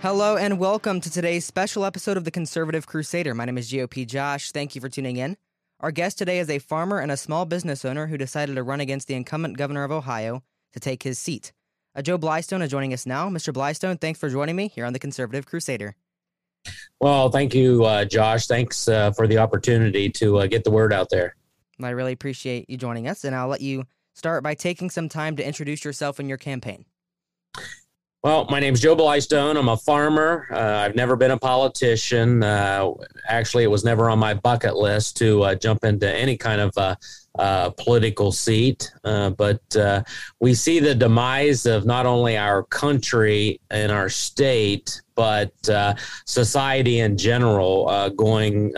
Hello and welcome to today's special episode of the Conservative Crusader. My name is GOP Josh. Thank you for tuning in. Our guest today is a farmer and a small business owner who decided to run against the incumbent governor of Ohio to take his seat. Uh, Joe Blystone is joining us now. Mr. Blystone, thanks for joining me here on the Conservative Crusader. Well, thank you, uh, Josh. Thanks uh, for the opportunity to uh, get the word out there. I really appreciate you joining us, and I'll let you start by taking some time to introduce yourself and your campaign. Well, my name's Joe Blystone. I'm a farmer. Uh, I've never been a politician. Uh, actually, it was never on my bucket list to uh, jump into any kind of uh, uh, political seat. Uh, but we see the demise of not only our country and our state, but society in general going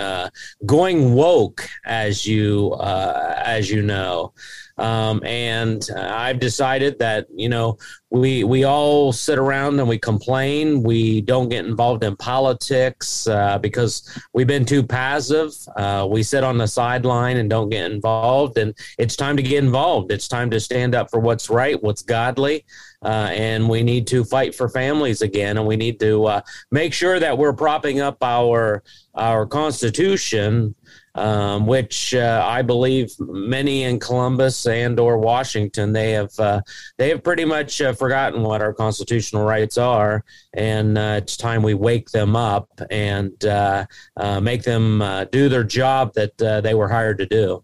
going woke, as you as you know. Um, and I've decided that you know we we all sit around and we complain. We don't get involved in politics uh, because we've been too passive. Uh, we sit on the sideline and don't get involved. And it's time to get involved. It's time to stand up for what's right, what's godly. Uh, and we need to fight for families again, and we need to uh, make sure that we're propping up our our Constitution um, which uh, I believe many in Columbus and or Washington they have uh, they have pretty much uh, forgotten what our constitutional rights are, and uh, it's time we wake them up and uh, uh, make them do their job that they were hired to do.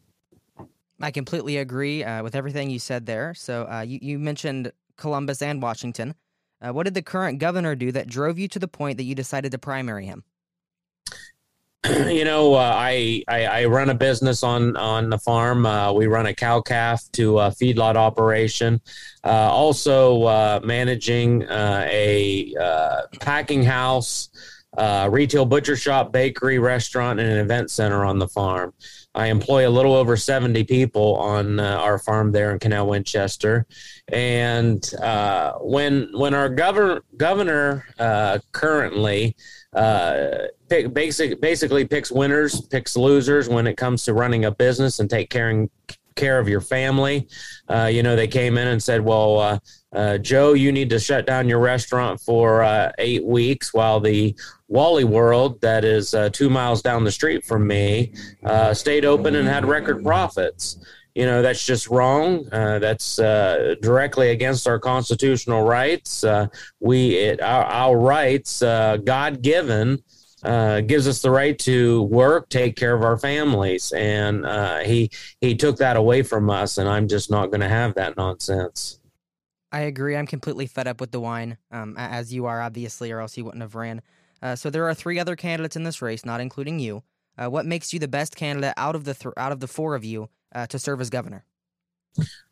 I completely agree with everything you said there. So you, you mentioned Columbus and Washington. what did the current governor do that drove you to the point that you decided to primary him? you know, uh, I, I, I run a business on on the farm. Uh, we run a cow calf to a feedlot operation. Uh, also uh, managing uh, a uh, packing house, retail butcher shop, bakery, restaurant, and an event center on the farm. I employ a little over 70 people on our farm there in Canal Winchester. And when when our governor governor currently uh, pick, basic, basically picks winners, picks losers when it comes to running a business and take caring care of your family. Uh, you know, they came in and said, "Well, uh, uh, Joe, you need to shut down your restaurant for uh, eight weeks," while the Wally World, that is uh, two miles down the street from me, stayed open and had record profits you know that's just wrong. Uh, that's uh, directly against our constitutional rights. Uh, we it, our, our rights, uh, God given, uh, gives us the right to work, take care of our families, and uh, he he took that away from us, and I'm just not going to have that nonsense. I agree. I'm completely fed up with DeWine, um, as you are, obviously, or else he wouldn't have ran. so there are three other candidates in this race, not including you. what makes you the best candidate out of the th- out of the four of you? Uh, to serve as governor?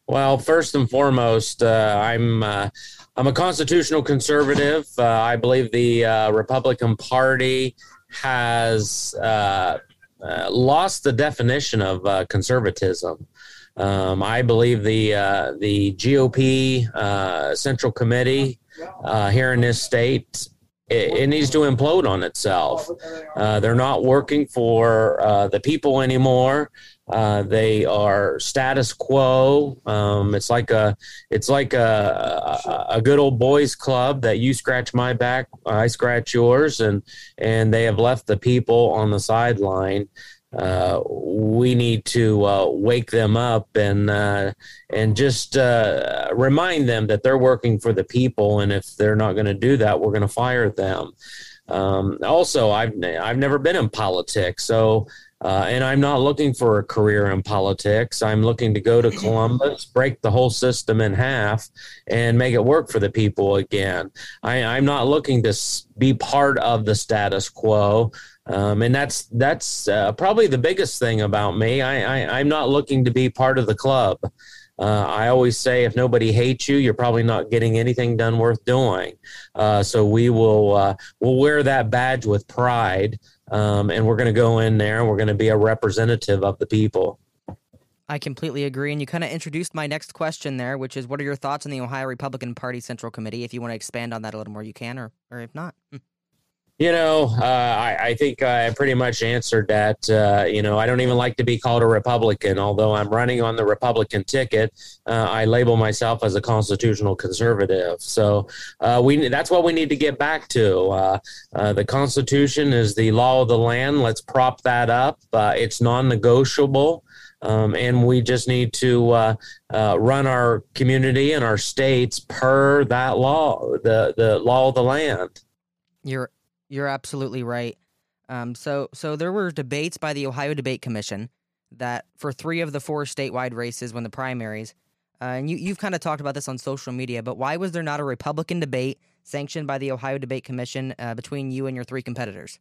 Well, first and foremost, uh, I'm uh, I'm a constitutional conservative. Uh, I believe the uh, Republican Party has uh, lost the definition of conservatism. Um, I believe the the GOP Central Committee here in this state it, it, needs to implode on itself. Uh, they're not working for uh, the people anymore. Uh, they are status quo. Um, it's like a it's like a, a, good old boys club that you scratch my back, I scratch yours, and and they have left the people on the sideline. Uh, we need to uh, wake them up and uh, and just uh, remind them that they're working for the people, and if they're not going to do that, we're going to fire them. Um, also, I've I've never been in politics, so uh, and I'm not looking for a career in politics. I'm looking to go to Columbus, break the whole system in half, and make it work for the people again. I, am not looking to be part of the status quo. Um, and that's that's uh, probably the biggest thing about me. I, I, am not looking to be part of the club. Uh, I always say if nobody hates you, you're probably not getting anything done worth doing. Uh, so we will uh, we'll wear that badge with pride um, and we're going to go in there and we're going to be a representative of the people. I completely agree. And you kind of introduced my next question there, which is what are your thoughts on the Ohio Republican Party Central Committee? If you want to expand on that a little more, you can, or, or if not. You know, uh, I, I, think I pretty much answered that. Uh, you know, I don't even like to be called a Republican, although I'm running on the Republican ticket. Uh, I label myself as a constitutional conservative. So uh, we that's what we need to get back to. Uh, uh, the Constitution is the law of the land. Let's prop that up. it's non-negotiable. Um, and we just need to uh, uh, run our community and our states per that law, the the law of the land. You're you're absolutely right. Um, so, so there were debates by the Ohio Debate Commission that for three of the four statewide races when the primaries, uh, and you, you've kind of talked about this on social media, but why was there not a Republican debate sanctioned by the Ohio Debate Commission uh, between you and your three competitors?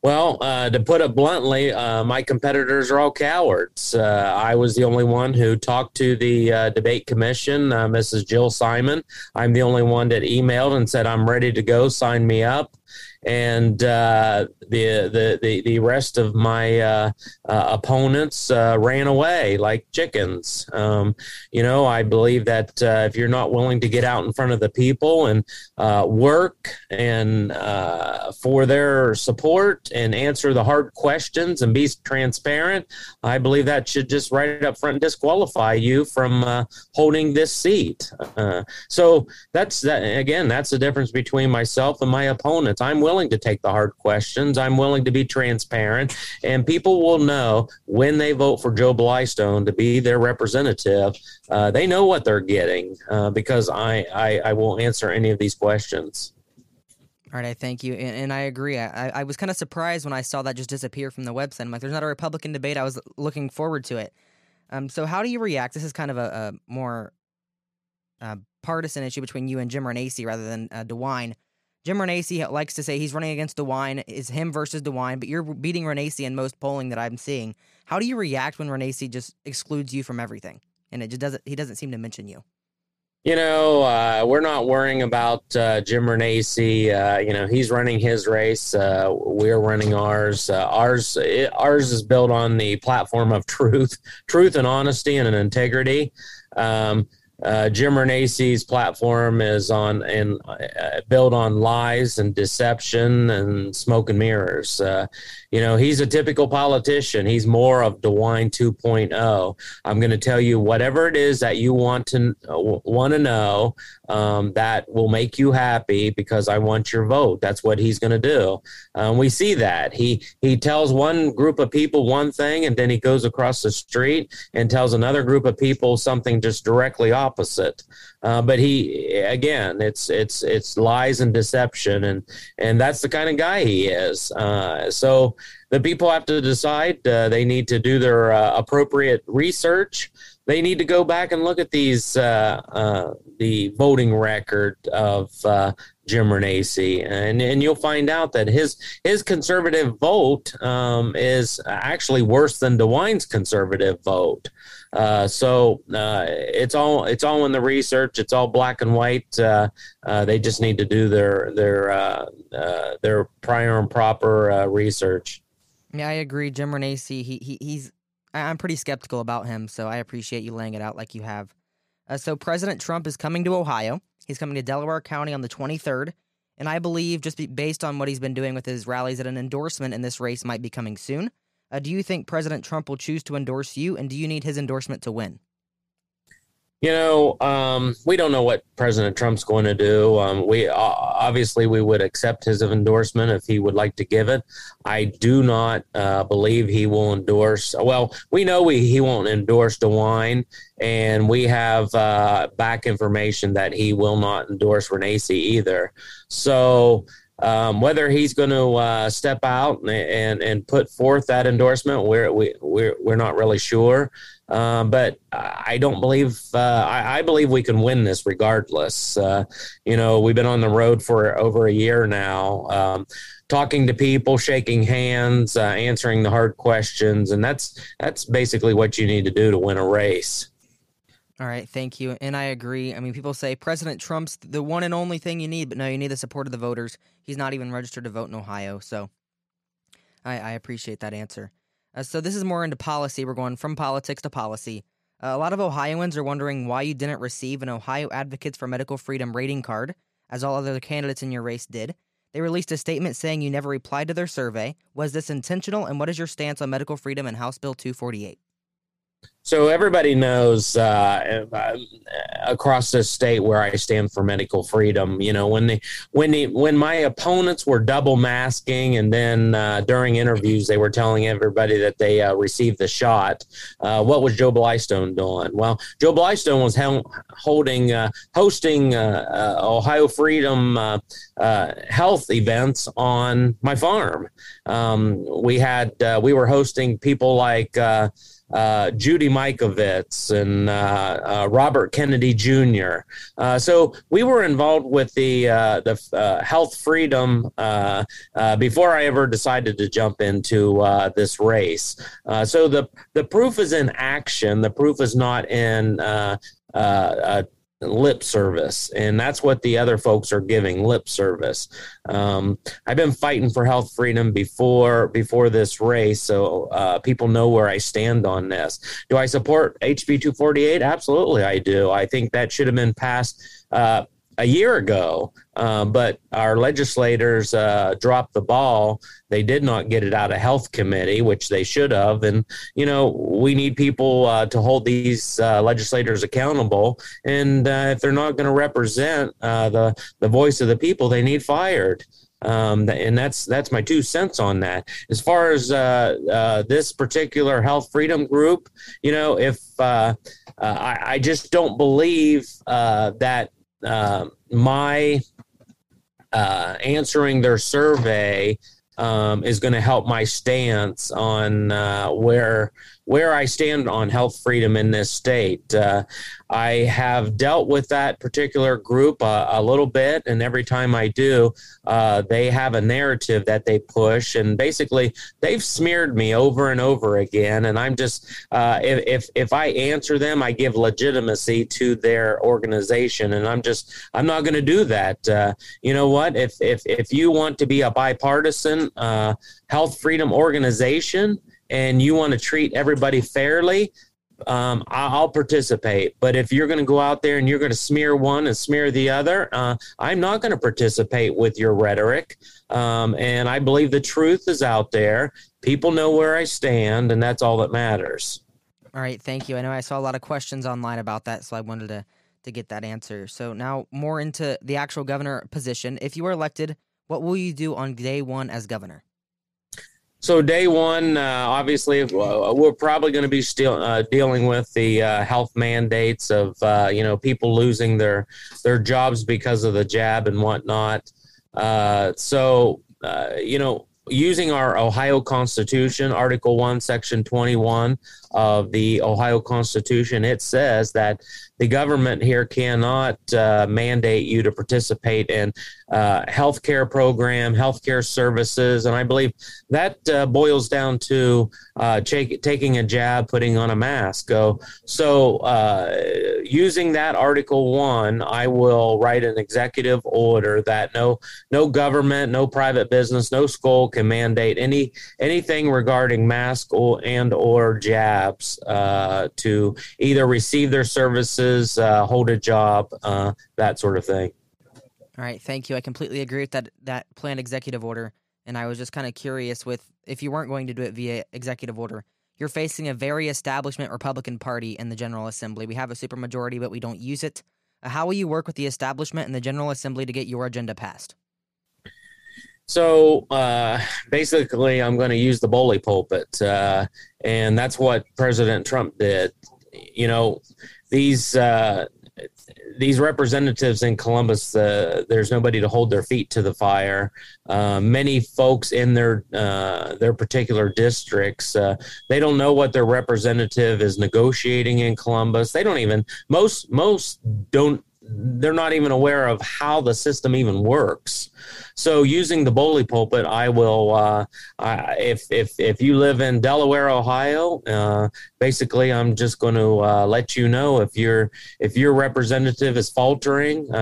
Well, uh, to put it bluntly, uh, my competitors are all cowards. Uh, I was the only one who talked to the uh, debate commission, uh, Mrs. Jill Zimon. I'm the only one that emailed and said, I'm ready to go, sign me up and uh, the, the, the the rest of my uh, uh, opponents uh, ran away like chickens. Um, you know, I believe that uh, if you're not willing to get out in front of the people and uh, work and for their support and answer the hard questions and be transparent, I believe that should just right up front disqualify you from holding this seat. so that's that again. That's the difference between myself and my opponents. I'm willing to take the hard questions. I'm willing to be transparent, and people will know when they vote for Joe Blystone to be their representative. Uh, they know what they're getting uh, because I, I, I won't answer any of these questions. All right, I thank you, and, and I agree. I, I was kind of surprised when I saw that just disappear from the website. I'm like, there's not a Republican debate. I was looking forward to it. Um, so how do you react? This is kind of a, a more uh, partisan issue between you and Jim Renacci rather than uh, DeWine. Jim Renacci likes to say he's running against DeWine, is him versus DeWine, but you're beating Renacci in most polling that I'm seeing. How do you react when Renacci just excludes you from everything? And it just doesn't, he doesn't seem to mention you. You know, uh, we're not worrying about uh, Jim Renacci. Uh, you know, he's running his race. Uh, we're running ours. Uh, ours, it, ours is built on the platform of truth, truth and honesty and an integrity. Um, uh, Jim Renacci's platform is on and uh, built on lies and deception and smoke and mirrors. Uh, you know, he's a typical politician. He's more of DeWine 2.0. I'm going to tell you whatever it is that you want to uh, want to know um, that will make you happy because I want your vote. That's what he's going to do. Um, we see that he he tells one group of people one thing, and then he goes across the street and tells another group of people something just directly opposite. Uh, but he again, it's it's it's lies and deception, and and that's the kind of guy he is. Uh, so the people have to decide. Uh, they need to do their uh, appropriate research they need to go back and look at these uh, uh, the voting record of Jim Renacci, and and you'll find out that his his conservative vote um, is actually worse than DeWine's conservative vote. Uh, so uh, it's all it's all in the research. It's all black and white. Uh, they just need to do their their their prior and proper research. Yeah, I agree. Jim Renacci, he, he he's I'm pretty skeptical about him, so I appreciate you laying it out like you have. Uh, so, President Trump is coming to Ohio. He's coming to Delaware County on the 23rd. And I believe, just based on what he's been doing with his rallies, that an endorsement in this race might be coming soon. Uh, do you think President Trump will choose to endorse you? And do you need his endorsement to win? You know, um, we don't know what President Trump's going to do. Um, we uh, obviously we would accept his endorsement if he would like to give it. I do not uh, believe he will endorse. Well, we know we, he won't endorse DeWine, and we have uh, back information that he will not endorse Renacci either. So. Um, whether he's going to uh, step out and, and, and put forth that endorsement, we're we, we're we're not really sure. Uh, but I don't believe uh, I, I, believe we can win this regardless. Uh, you know, we've been on the road for over a year now, um, talking to people, shaking hands, uh, answering the hard questions, and that's that's basically what you need to do to win a race. All right, thank you, and I agree. I mean, people say President Trump's the one and only thing you need, but no, you need the support of the voters. He's not even registered to vote in Ohio, so I, I appreciate that answer. Uh, so this is more into policy. We're going from politics to policy. Uh, a lot of Ohioans are wondering why you didn't receive an Ohio Advocates for Medical Freedom rating card, as all other candidates in your race did. They released a statement saying you never replied to their survey. Was this intentional? And what is your stance on medical freedom and House Bill 248? So everybody knows uh, uh, across this state where I stand for medical freedom. You know, when they when they when my opponents were double masking, and then uh, during interviews they were telling everybody that they uh, received the shot. Uh, what was Joe Blystone doing? Well, Joe Blystone was hel- holding uh, hosting Ohio Freedom health events on my farm. Um, we had we were hosting people like Judy Mikovits and uh, uh, Robert Kennedy Jr. Uh, so we were involved with the uh, the uh, health freedom before I ever decided to jump into this race. so the the proof is in action. The proof is not in lip service and that's what the other folks are giving lip service. Um, i've been fighting for health freedom before before this race so uh, people know where i stand on this. Do i support hb 248 absolutely i do. I think that should have been passed uh, a year ago, uh, but our legislators uh, dropped the ball. They did not get it out of health committee, which they should have. And you know, we need people uh, to hold these uh, legislators accountable. And uh, if they're not going to represent uh, the the voice of the people, they need fired. Um, and that's that's my two cents on that. As far as this particular health freedom group, you know, if I, I, just don't believe that uh, my uh, answering their survey um, is going to help my stance on uh, where where I stand on health freedom in this state. Uh, I have dealt with that particular group uh, a little bit, and every time I do, uh, they have a narrative that they push, and basically they've smeared me over and over again. And I'm just uh, if, if if I answer them, I give legitimacy to their organization, and I'm just I'm not going to do that. Uh, you know what? If if if you want to be a bipartisan uh, health freedom organization and you want to treat everybody fairly, um, I'll participate. But if you're going to go out there and you're going to smear one and smear the other, uh, I'm not going to participate with your rhetoric. Um, and I believe the truth is out there. People know where I stand, and that's all that matters. All right, thank you. I know I saw a lot of questions online about that, so I wanted to to get that answer. So now more into the actual governor position. If you are elected, what will you do on day one as governor? So day one, uh, obviously, uh, we're probably going to be still uh, dealing with the uh, health mandates of uh, you know people losing their their jobs because of the jab and whatnot. Uh, so you know, using our Ohio Constitution, Article One, Section Twenty One of the Ohio Constitution, it says that the government here cannot uh, mandate you to participate in uh, healthcare program, healthcare services, and I believe that uh, boils down to uh, taking a jab, putting on a mask. So, so uh, using that Article One, I will write an executive order that no no government, no private business, no school can mandate any anything regarding mask or and or jabs uh, to either receive their services uh, hold a job, uh, that sort of thing. All right, thank you. I completely agree with that that planned executive order, and I was just kind of curious with if you weren't going to do it via executive order, you're facing a very establishment Republican Party in the General Assembly. We have a supermajority, but we don't use it. Uh, how will you work with the establishment and the General Assembly to get your agenda passed? So uh, basically, I'm going to use the bully pulpit, uh, and that's what President Trump did. You know, these uh, these representatives in Columbus, uh, there's nobody to hold their feet to the fire. Uh, many folks in their uh, their particular districts, uh, they don't know what their representative is negotiating in Columbus. They don't even most most don't. They're not even aware of how the system even works. So using the bully pulpit, I will. Uh, I, if if if you live in Delaware, Ohio, uh, basically, I'm just going to uh, let you know if your if your representative is faltering, uh,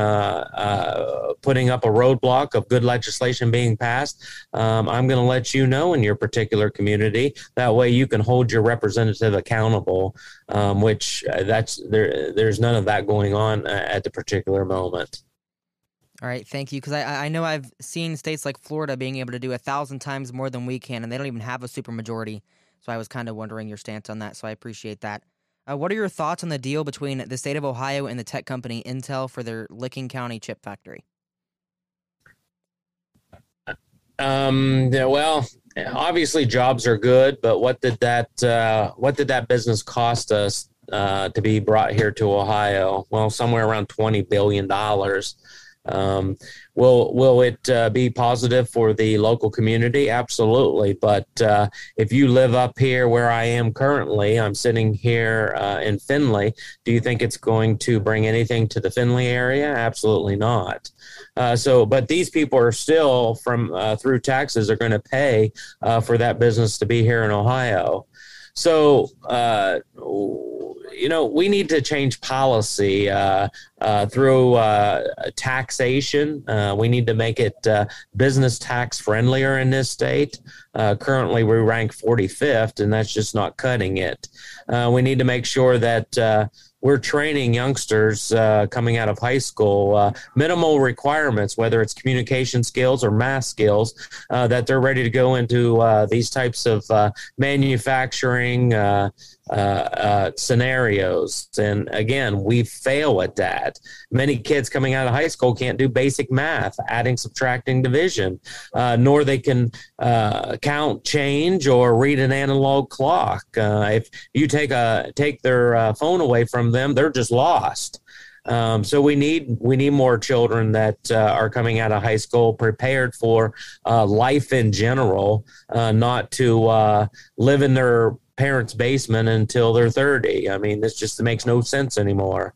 uh, putting up a roadblock of good legislation being passed. Um, I'm going to let you know in your particular community. That way, you can hold your representative accountable. Um, which uh, that's there. There's none of that going on at the particular moment. All right, thank you. Because I, I know I've seen states like Florida being able to do a thousand times more than we can, and they don't even have a supermajority. So I was kind of wondering your stance on that. So I appreciate that. Uh, what are your thoughts on the deal between the state of Ohio and the tech company Intel for their Licking County chip factory? Um, yeah, well, obviously jobs are good, but what did that uh, what did that business cost us uh, to be brought here to Ohio? Well, somewhere around twenty billion dollars. Um, will will it uh, be positive for the local community? Absolutely. But uh, if you live up here where I am currently, I'm sitting here uh, in Findlay. Do you think it's going to bring anything to the Findlay area? Absolutely not. Uh, so, but these people are still from uh, through taxes are going to pay for that business to be here in Ohio. So you know, we need to change policy uh, uh, through uh, taxation. Uh, we need to make it uh, business tax friendlier in this state. Uh, currently, we rank 45th, and that's just not cutting it. we need to make sure that we're training youngsters uh, coming out of high school uh, minimal requirements whether it's communication skills or math skills uh, that they're ready to go into these types of manufacturing uh, uh, scenarios. And again, we fail at that. Many kids coming out of high school can't do basic math, adding, subtracting, division, uh, nor they can uh, count change or read an analog clock. Uh, if you take a take their uh, phone away from them, they're just lost. Um, so we need we need more children that uh, are coming out of high school prepared for uh, life in general, uh, not to live in their parents' basement until they're 30. I mean, this just makes no sense anymore.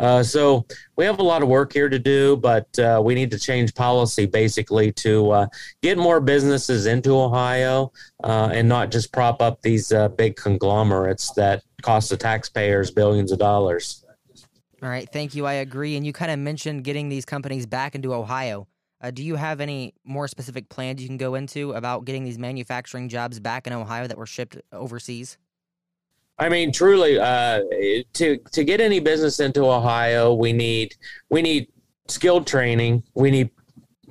Uh, so we have a lot of work here to do, but uh, we need to change policy basically to uh, get more businesses into Ohio uh, and not just prop up these uh, big conglomerates that cost the taxpayers billions of dollars. All right, thank you. I agree. And you kind of mentioned getting these companies back into Ohio. Uh, do you have any more specific plans you can go into about getting these manufacturing jobs back in Ohio that were shipped overseas? I mean, truly, uh, to to get any business into Ohio, we need we need skilled training. We need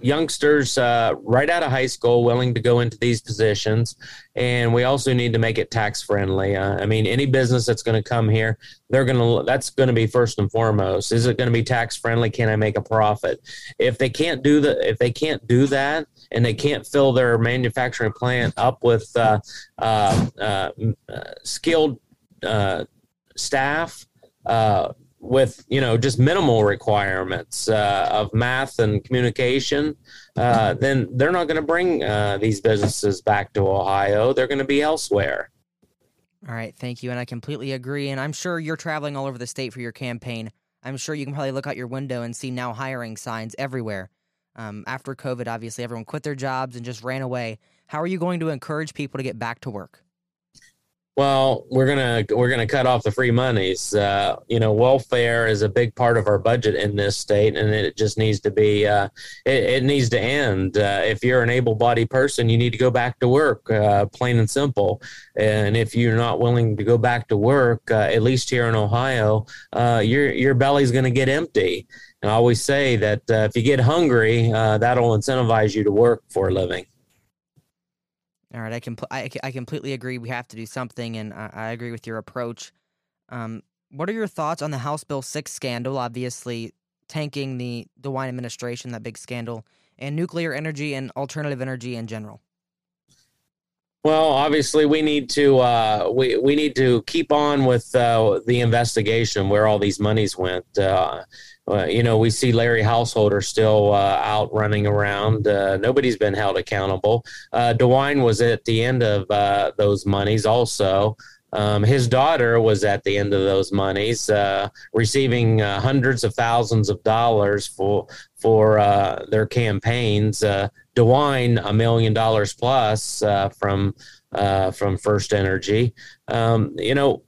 youngsters uh, right out of high school willing to go into these positions. And we also need to make it tax friendly. Uh, i mean any business that's going to come here they're going to that's going to be first and foremost. Is it going to be tax friendly? Can i make a profit? If they can't do that if they can't do that and they can't fill their manufacturing plant up with uh, uh, skilled uh, staff with you know just minimal requirements uh, of math and communication, uh, then they're not going to bring uh, these businesses back to Ohio. They're going to be elsewhere. All right, thank you, and I completely agree. And I'm sure you're traveling all over the state for your campaign. I'm sure you can probably look out your window and see now hiring signs everywhere. Um, after COVID, obviously, everyone quit their jobs and just ran away. How are you going to encourage people to get back to work? Well, we're gonna we're gonna cut off the free monies. Uh, you know, welfare is a big part of our budget in this state, and it just needs to be uh, it, it, needs to end. Uh, if you're an able-bodied person, you need to go back to work, uh, plain and simple. And if you're not willing to go back to work, uh, at least here in Ohio, uh, your your belly's to get empty. And I always say that if you get hungry, that'll incentivize you to work for a living. All right, I can I, I completely agree. We have to do something, and I, I agree with your approach. Um, what are your thoughts on the House Bill Six scandal? Obviously, tanking the DeWine administration, that big scandal, and nuclear energy and alternative energy in general. Well, obviously, we need to uh, we we need to keep on with uh, the investigation where all these monies went. Uh, uh, you know, we see Larry Householder still uh, out running around. Uh, nobody's been held accountable. Uh, DeWine was at the end of uh, those monies also. Um, his daughter was at the end of those monies, uh, receiving hundreds of thousands of dollars for for their campaigns. DeWine a million dollars plus from from First Energy. Um, you know,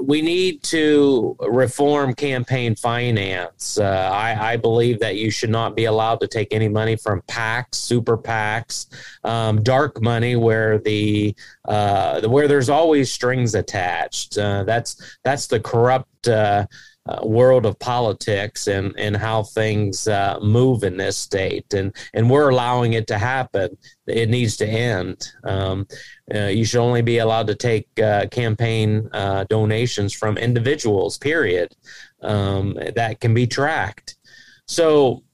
we need to reform campaign finance. Uh, I, I, believe that you should not be allowed to take any money from PACs, super PACs, um, dark money, where the uh, where there's always strings attached. Uh, that's that's the corrupt. Uh, uh, world of politics and, and how things uh, move in this state. And, and we're allowing it to happen. It needs to end. Um, uh, you should only be allowed to take uh, campaign uh, donations from individuals, period. Um, that can be tracked. So,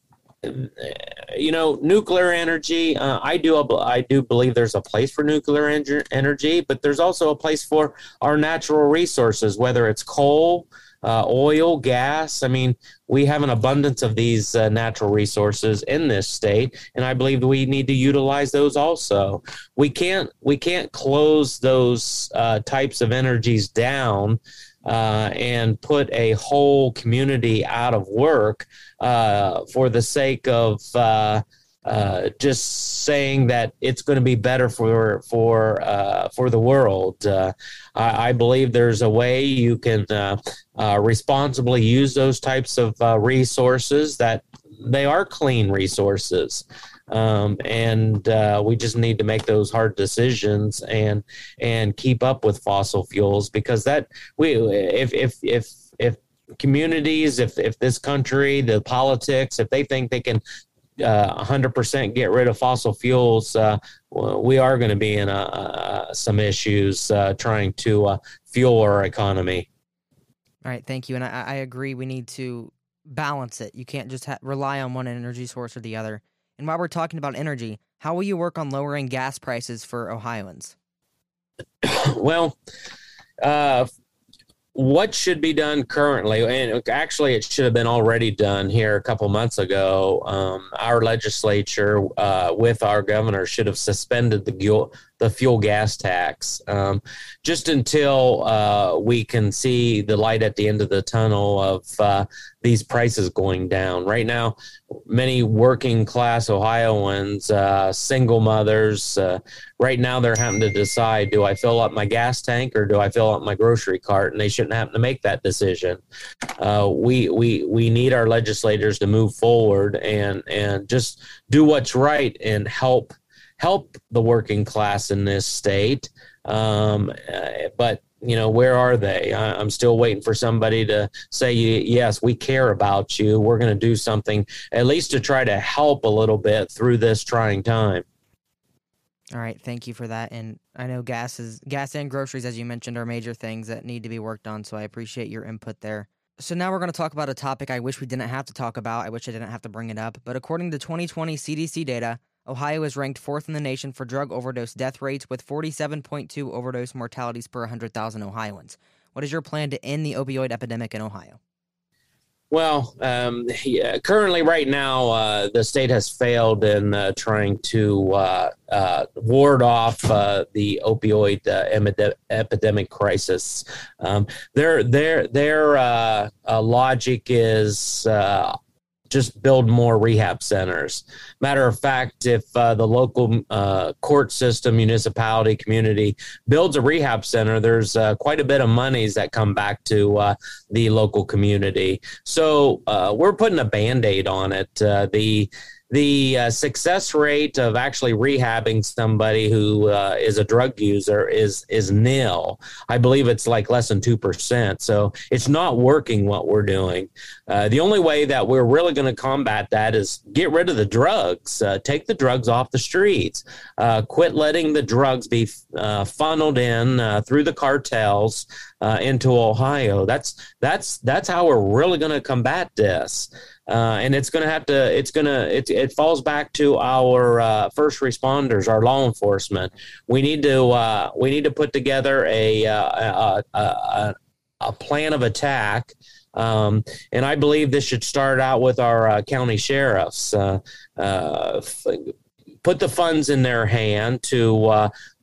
you know, nuclear energy. Uh, I do. I do believe there's a place for nuclear energy, but there's also a place for our natural resources, whether it's coal, uh, oil, gas. I mean, we have an abundance of these uh, natural resources in this state, and I believe we need to utilize those also. We can't we can't close those uh, types of energies down. Uh, and put a whole community out of work uh, for the sake of uh, just saying that it's going to be better for for uh, for the world. Uh, I, I, believe there's a way you can uh, uh, responsibly use those types of resources that they are clean resources. Um, and we just need to make those hard decisions and and keep up with fossil fuels because that we if if if if communities if if this country the politics if they think they can uh, 100% get rid of fossil fuels, uh, we are going to be in uh, some issues uh, trying to uh, fuel our economy. All right, thank you. And I, I agree. We need to balance it. You can't just ha- rely on one energy source or the other. And while we're talking about energy, how will you work on lowering gas prices for Ohioans? well, uh, what should be done currently and actually it should have been already done here a couple months ago um, our legislature uh, with our governor should have suspended the the fuel gas tax um, just until uh, we can see the light at the end of the tunnel of uh, these prices going down. Right now, many working class Ohioans, uh, single mothers, uh, right now they're having to decide do I fill up my gas tank or do I fill up my grocery cart? And they shouldn't have to make that decision. Uh, we, we, we need our legislators to move forward and, and just do what's right and help help the working class in this state. Um, but you know where are they? I, am still waiting for somebody to say yes we care about you. We're going to do something at least to try to help a little bit through this trying time. All right thank you for that and i know gas is gas and groceries as you mentioned are major things that need to be worked on so i appreciate your input there. So now we're going to talk about a topic i wish we didn't have to talk about i wish i didn't have to bring it up but according to 2020 cdc data Ohio is ranked fourth in the nation for drug overdose death rates with 47.2 overdose mortalities per 100,000 Ohioans. What is your plan to end the opioid epidemic in Ohio? Well, um, yeah, currently, right now, uh, the state has failed in uh, trying to uh, uh ward off uh, the opioid uh, epidemic crisis. Um, their their their logic is just build more rehab centers. Matter of fact, if uh, the local uh, court system, municipality, community builds a rehab center, there's uh, quite a bit of monies that come back to uh, the local community. So uh, we're putting a band aid on it. Uh, the the uh, success rate of actually rehabbing somebody who uh, is a drug user is is nil. I believe it's like less than two percent. So it's not working what we're doing. Uh, the only way that we're really going to combat that is get rid of the drugs, uh, take the drugs off the streets, uh, quit letting the drugs be uh, funneled in through the cartels into Ohio. That's that's that's how we're really going to combat this. Uh, and it's going to have to it's going to it, falls back to our uh, first responders our law enforcement. We need to uh, we need to put together a uh, a, a, a, plan of attack. Um, and I believe this should start out with our uh, county sheriffs uh, put the funds in their hand to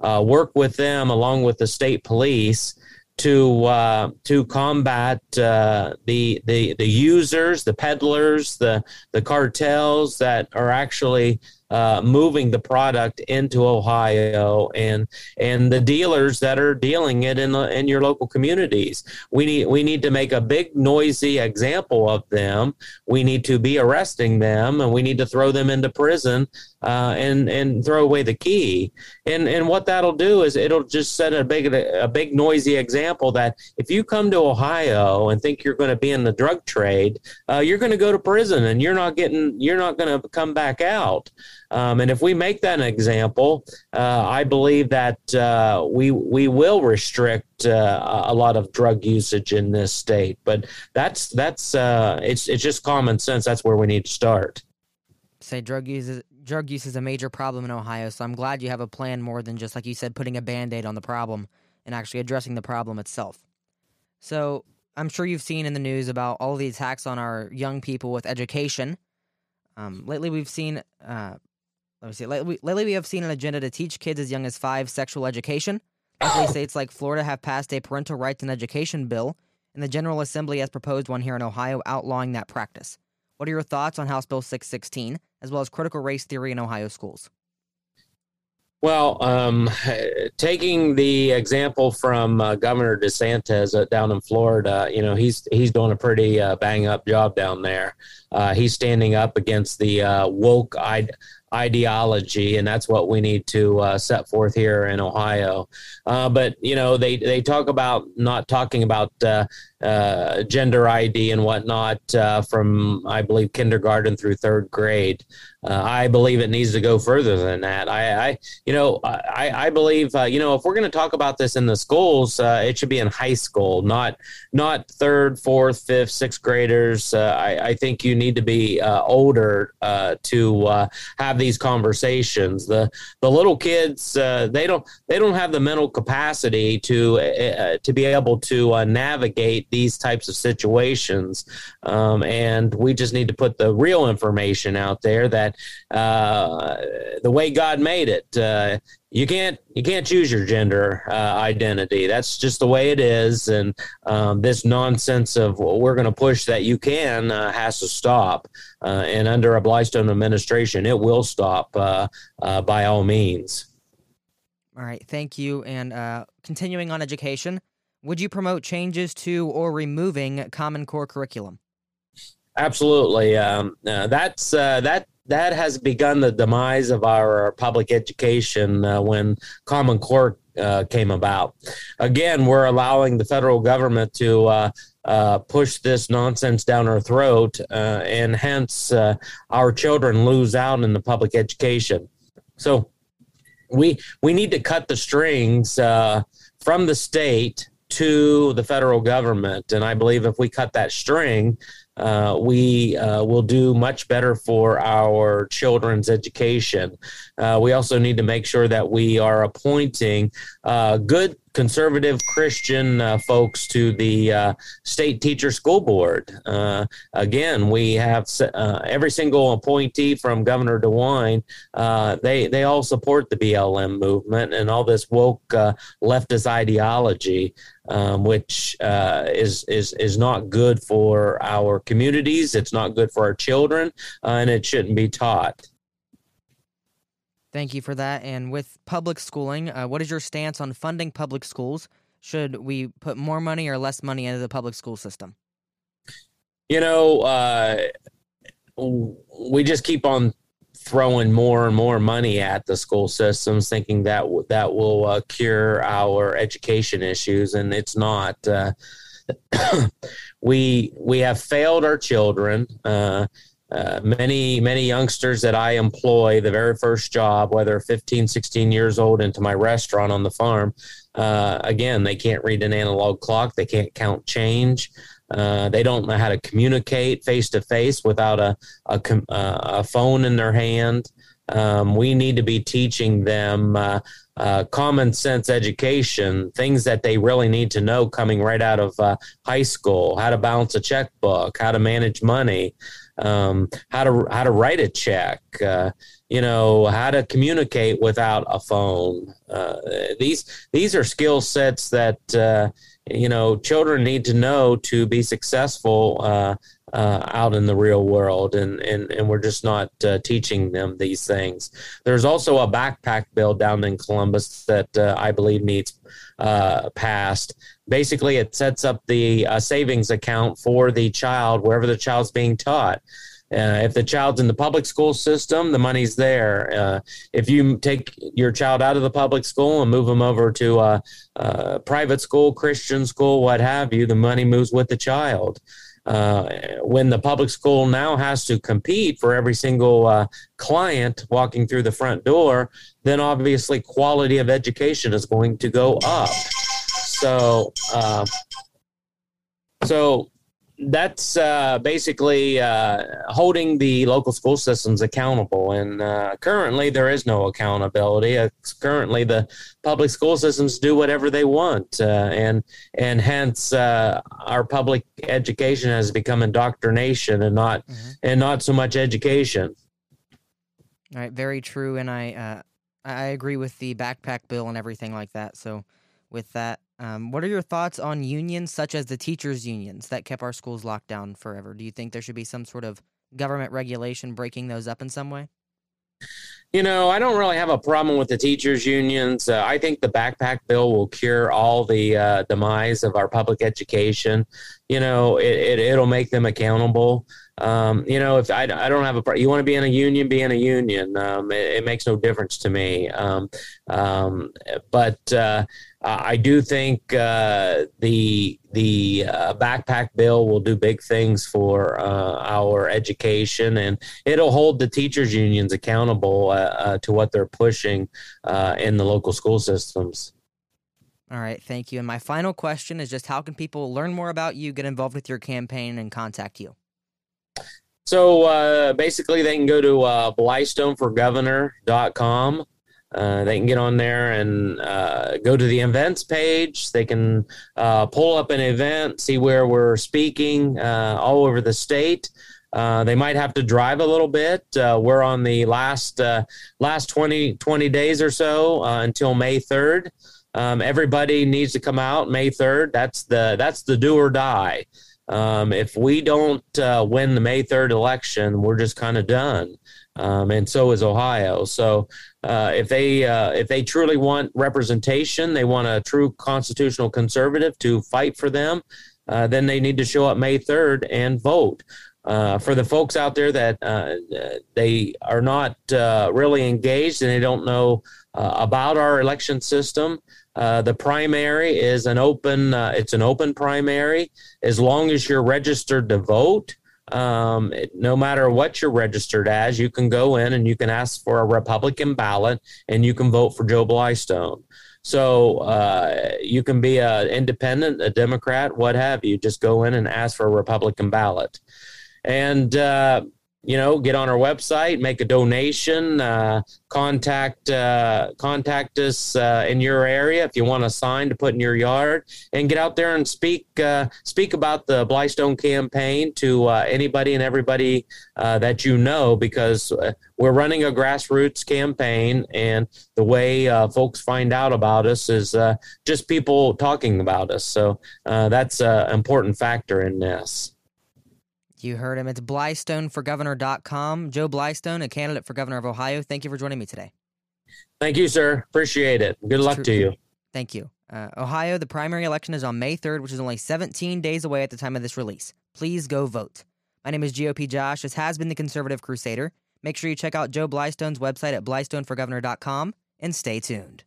work with them along with the state police to uh, to combat uh, the the the users, the peddlers, the the cartels that are actually uh, moving the product into Ohio and and the dealers that are dealing it in the in your local communities. We need we need to make a big noisy example of them. We need to be arresting them and we need to throw them into prison uh, and and throw away the key. And and what that'll do is it'll just set a big a big noisy example that if you come to Ohio and think you're going to be in the drug trade, uh, you're going to go to prison and you're not getting you're not going to come back out. Um, and if we make that an example, uh, I believe that uh, we we will restrict uh, a lot of drug usage in this state. But that's that's uh, it's it's just common sense. That's where we need to start. Say drug use drug use is a major problem in Ohio, so I'm glad you have a plan more than just like you said, putting a band-aid on the problem and actually addressing the problem itself. So I'm sure you've seen in the news about all the attacks on our young people with education. Um, lately, we've seen uh, let me see. Lately, lately, we have seen an agenda to teach kids as young as five sexual education. Luckily, states like Florida have passed a parental rights and education bill, and the General Assembly has proposed one here in Ohio outlawing that practice. What are your thoughts on House Bill 616, as well as critical race theory in Ohio schools? Well, um, taking the example from uh, Governor DeSantis uh, down in Florida, you know he's he's doing a pretty uh, bang up job down there. Uh, he's standing up against the uh, woke ideology, and that's what we need to uh, set forth here in Ohio. But you know, they they talk about not talking about uh, uh gender ID and whatnot uh, from I believe kindergarten through third grade. Uh, I believe it needs to go further than that. I, I you know, I, I believe you know if we're going to talk about this in the schools, it should be in high school, not not third, fourth, fifth, sixth graders. I, I think you need to be older to have these conversations. The the little kids uh, they don't they don't have the mental capacity to uh, uh to be able to uh, navigate these types of situations, um, and we just need to put the real information out there that uh, the way God made it uh, you can't you can't choose your gender uh, identity. That's just the way it is, and um, this nonsense of well, we're going to push that you can uh, has to stop. Uh, and under a Blystone administration, it will stop uh, uh, by all means. All right, thank you. And uh, continuing on education, would you promote changes to or removing Common Core curriculum? Absolutely. Um, that's that that has begun the demise of our public education uh, when Common Core uh, came about. Again, we're allowing the federal government to uh, uh push this nonsense down our throat, uh, and hence uh, our children lose out in the public education. So we we need to cut the strings from the state to the federal government, and I believe if we cut that string, uh, we uh, will do much better for our children's education. Uh, we also need to make sure that we are appointing uh, good conservative Christian uh, folks to the uh, state teacher school board. Uh, again, we have uh, every single appointee from Governor DeWine. Uh, they they all support the BLM movement and all this woke uh, leftist ideology, um, which is is is not good for our communities. It's not good for our children, and it shouldn't be taught. Thank you for that. And with public schooling, uh, what is your stance on funding public schools? Should we put more money or less money into the public school system? You know, uh, we just keep on throwing more and more money at the school systems, thinking that w- that will uh, cure our education issues, and it's not. Uh, we we have failed our children. Uh, many many youngsters that i employ the very first job whether 15 16 years old into my restaurant on the farm uh, again they can't read an analog clock. They can't count change. Uh, they don't know how to communicate face to face without a, a, uh, a, phone in their hand. Um, we need to be teaching them uh, uh, common sense education, things that they really need to know coming right out of uh, high school, how to balance a checkbook, how to manage money, um, how to how to write a check. Uh, you know how to communicate without a phone. Uh, these these are skill sets that uh, you know children need to know to be successful uh, uh, out in the real world, and and and we're just not uh, teaching them these things. There's also a backpack bill down in Columbus that I believe needs passed. Basically, it sets up the uh, savings account for the child wherever the child's being taught. Uh, if the child's in the public school system, the money's there. Uh, if you take your child out of the public school and move them over to a, a private school, Christian school, what have you, the money moves with the child. Uh, when the public school now has to compete for every single uh, client walking through the front door, then obviously quality of education is going to go up. So, uh, so that's uh, basically uh, holding the local school systems accountable. And uh, currently, there is no accountability. Uh, currently, the public school systems do whatever they want, uh, and and hence uh, our public education has become indoctrination and not mm-hmm. and not so much education. All right, very true, and I I agree with the backpack bill and everything like that. So, with that, um, what are your thoughts on unions such as the teachers' unions that kept our schools locked down forever? Do you think there should be some sort of government regulation breaking those up in some way? You know, I don't really have a problem with the teachers' unions. Uh, I think the backpack bill will cure all the uh, demise of our public education. You know, it, it, will make them accountable. Um, you know, if I, I don't have a, you want to be in a union, be in a union. Um, it, it, makes no difference to me. Um, um but uh, I do think uh, the the uh, backpack bill will do big things for uh, our education, and it'll hold the teachers unions accountable uh, uh, to what they're pushing in the local school systems. All right, thank you. And my final question is just how can people learn more about you, get involved with your campaign, and contact you? So uh, basically, they can go to uh, blystoneforgovernor.com. Uh, they can get on there and uh, go to the events page. They can uh, pull up an event, see where we're speaking uh, all over the state. Uh, they might have to drive a little bit. Uh, we're on the last last 20, 20 days or so until May 3rd. Um, everybody needs to come out May 3rd. That's the that's the do or die. Um, if we don't win the May 3rd election, we're just kind of done. Um, and so is Ohio. So uh, if they uh, if they truly want representation, they want a true constitutional conservative to fight for them, uh, then they need to show up May 3rd and vote. Uh, for the folks out there that uh, they are not really engaged and they don't know about our election system, uh, the primary is an open. Uh, it's an open primary. As long as you're registered to vote, um, it, no matter what you're registered as, you can go in and you can ask for a Republican ballot and you can vote for Joe Blystone. So uh, you can be an independent, a Democrat, what have you. Just go in and ask for a Republican ballot. And uh, you know, get on our website, make a donation, uh, contact uh, contact us uh, in your area if you want a sign to put in your yard, and get out there and speak uh, speak about the Blystone campaign to uh, anybody and everybody uh, that you know, because we're running a grassroots campaign, and the way folks find out about us is just people talking about us. So that's an important factor in this. You heard him. It's BlystoneForGovernor.com. Joe Blystone, a candidate for governor of Ohio. Thank you for joining me today. Thank you, sir. Appreciate it. Good luck to you. Thank you. Uh, Ohio, the primary election is on May 3rd, which is only 17 days away at the time of this release. Please go vote. My name is GOP Josh. This has been the Conservative Crusader. Make sure you check out Joe Blystone's website at BlystoneForGovernor.com and stay tuned.